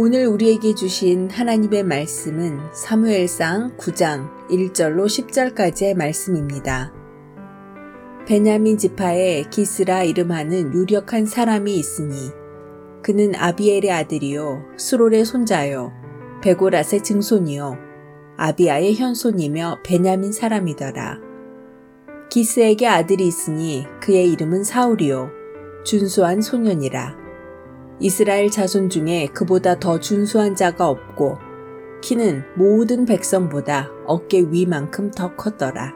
오늘 우리에게 주신 하나님의 말씀은 사무엘상 9장 1절로 10절까지의 말씀입니다. 베냐민 지파에 기스라 이름하는 유력한 사람이 있으니 그는 아비엘의 아들이요 수롤의 손자요 베고라스의 증손이요 아비아의 현손이며 베냐민 사람이더라. 기스에게 아들이 있으니 그의 이름은 사울이요 준수한 소년이라. 이스라엘 자손 중에 그보다 더 준수한 자가 없고 키는 모든 백성보다 어깨 위만큼 더 컸더라.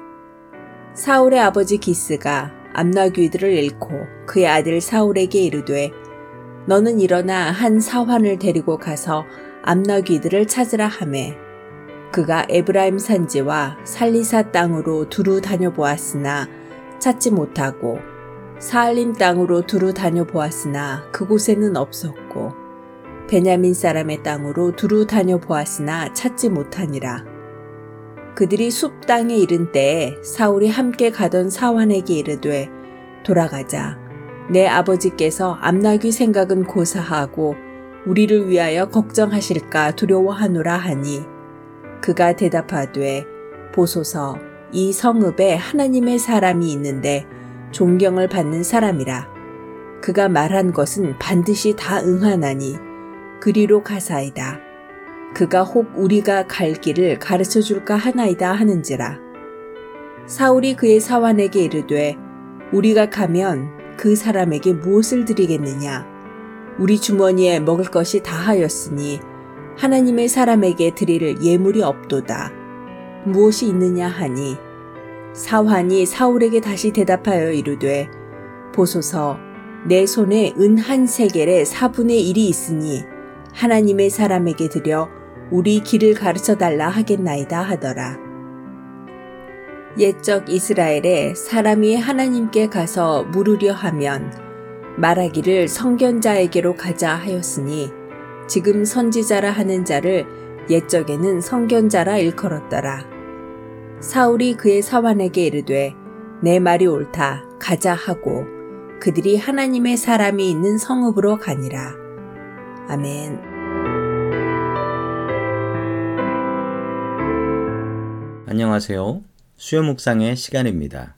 사울의 아버지 기스가 암나귀들을 잃고 그의 아들 사울에게 이르되 너는 일어나 한 사환을 데리고 가서 암나귀들을 찾으라 하매 그가 에브라임 산지와 살리사 땅으로 두루 다녀보았으나 찾지 못하고 사알림 땅으로 두루 다녀보았으나 그곳에는 없었고 베냐민 사람의 땅으로 두루 다녀보았으나 찾지 못하니라. 그들이 숲 땅에 이른 때에 사울이 함께 가던 사환에게 이르되 돌아가자. 내 아버지께서 암나귀 생각은 고사하고 우리를 위하여 걱정하실까 두려워하노라 하니 그가 대답하되 보소서 이 성읍에 하나님의 사람이 있는데 존경을 받는 사람이라. 그가 말한 것은 반드시 다 응하나니 그리로 가사이다. 그가 혹 우리가 갈 길을 가르쳐 줄까 하나이다 하는지라. 사울이 그의 사환에게 이르되 우리가 가면 그 사람에게 무엇을 드리겠느냐? 우리 주머니에 먹을 것이 다 하였으니 하나님의 사람에게 드릴 예물이 없도다. 무엇이 있느냐 하니 사환이 사울에게 다시 대답하여 이르되 보소서 내 손에 은 한 세겔의 4분의 1이 있으니 하나님의 사람에게 드려 우리 길을 가르쳐 달라 하겠나이다 하더라. 옛적 이스라엘에 사람이 하나님께 가서 물으려 하면 말하기를 성견자에게로 가자 하였으니 지금 선지자라 하는 자를 옛적에는 성견자라 일컬었더라. 사울이 그의 사환에게 이르되 내 말이 옳다 가자 하고 그들이 하나님의 사람이 있는 성읍으로 가니라. 아멘. 안녕하세요. 수요 묵상의 시간입니다.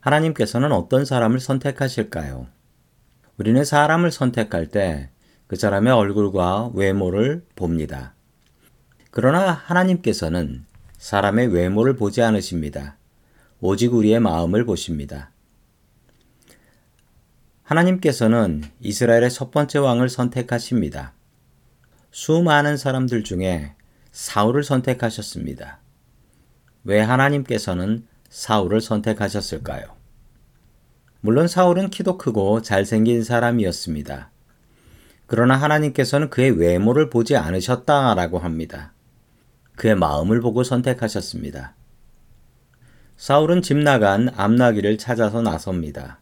하나님께서는 어떤 사람을 선택하실까요? 우리는 사람을 선택할 때 그 사람의 얼굴과 외모를 봅니다. 그러나 하나님께서는 사람의 외모를 보지 않으십니다. 오직 우리의 마음을 보십니다. 하나님께서는 이스라엘의 첫 번째 왕을 선택하십니다. 수많은 사람들 중에 사울을 선택하셨습니다. 왜 하나님께서는 사울을 선택하셨을까요? 물론 사울은 키도 크고 잘생긴 사람이었습니다. 그러나 하나님께서는 그의 외모를 보지 않으셨다라고 합니다. 그의 마음을 보고 선택하셨습니다. 사울은 집 나간 암나귀를 찾아서 나섭니다.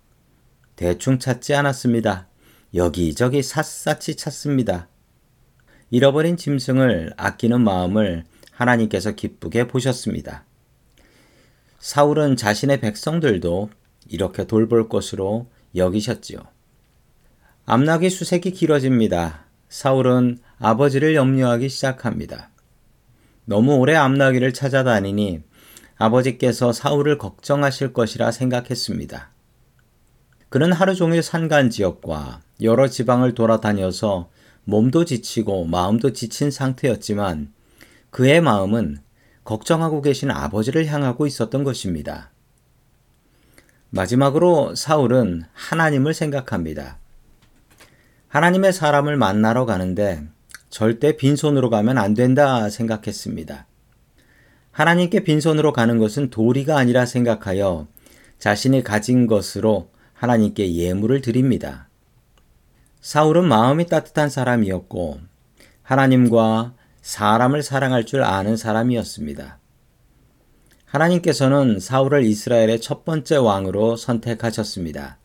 대충 찾지 않았습니다. 여기저기 샅샅이 찾습니다. 잃어버린 짐승을 아끼는 마음을 하나님께서 기쁘게 보셨습니다. 사울은 자신의 백성들도 이렇게 돌볼 것으로 여기셨지요. 암나귀 수색이 길어집니다. 사울은 아버지를 염려하기 시작합니다. 너무 오래 암나귀를 찾아다니니 아버지께서 사울을 걱정하실 것이라 생각했습니다. 그는 하루 종일 산간 지역과 여러 지방을 돌아다녀서 몸도 지치고 마음도 지친 상태였지만 그의 마음은 걱정하고 계신 아버지를 향하고 있었던 것입니다. 마지막으로 사울은 하나님을 생각합니다. 하나님의 사람을 만나러 가는데 절대 빈손으로 가면 안 된다 생각했습니다. 하나님께 빈손으로 가는 것은 도리가 아니라 생각하여 자신이 가진 것으로 하나님께 예물을 드립니다. 사울은 마음이 따뜻한 사람이었고 하나님과 사람을 사랑할 줄 아는 사람이었습니다. 하나님께서는 사울을 이스라엘의 첫 번째 왕으로 선택하셨습니다.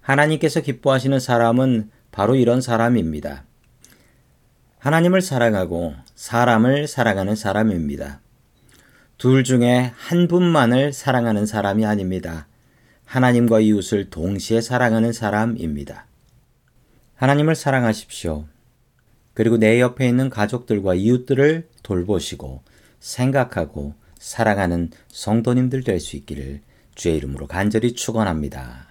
하나님께서 기뻐하시는 사람은 바로 이런 사람입니다. 하나님을 사랑하고 사람을 사랑하는 사람입니다. 둘 중에 한 분만을 사랑하는 사람이 아닙니다. 하나님과 이웃을 동시에 사랑하는 사람입니다. 하나님을 사랑하십시오. 그리고 내 옆에 있는 가족들과 이웃들을 돌보시고 생각하고 사랑하는 성도님들 될 수 있기를 주의 이름으로 간절히 축원합니다.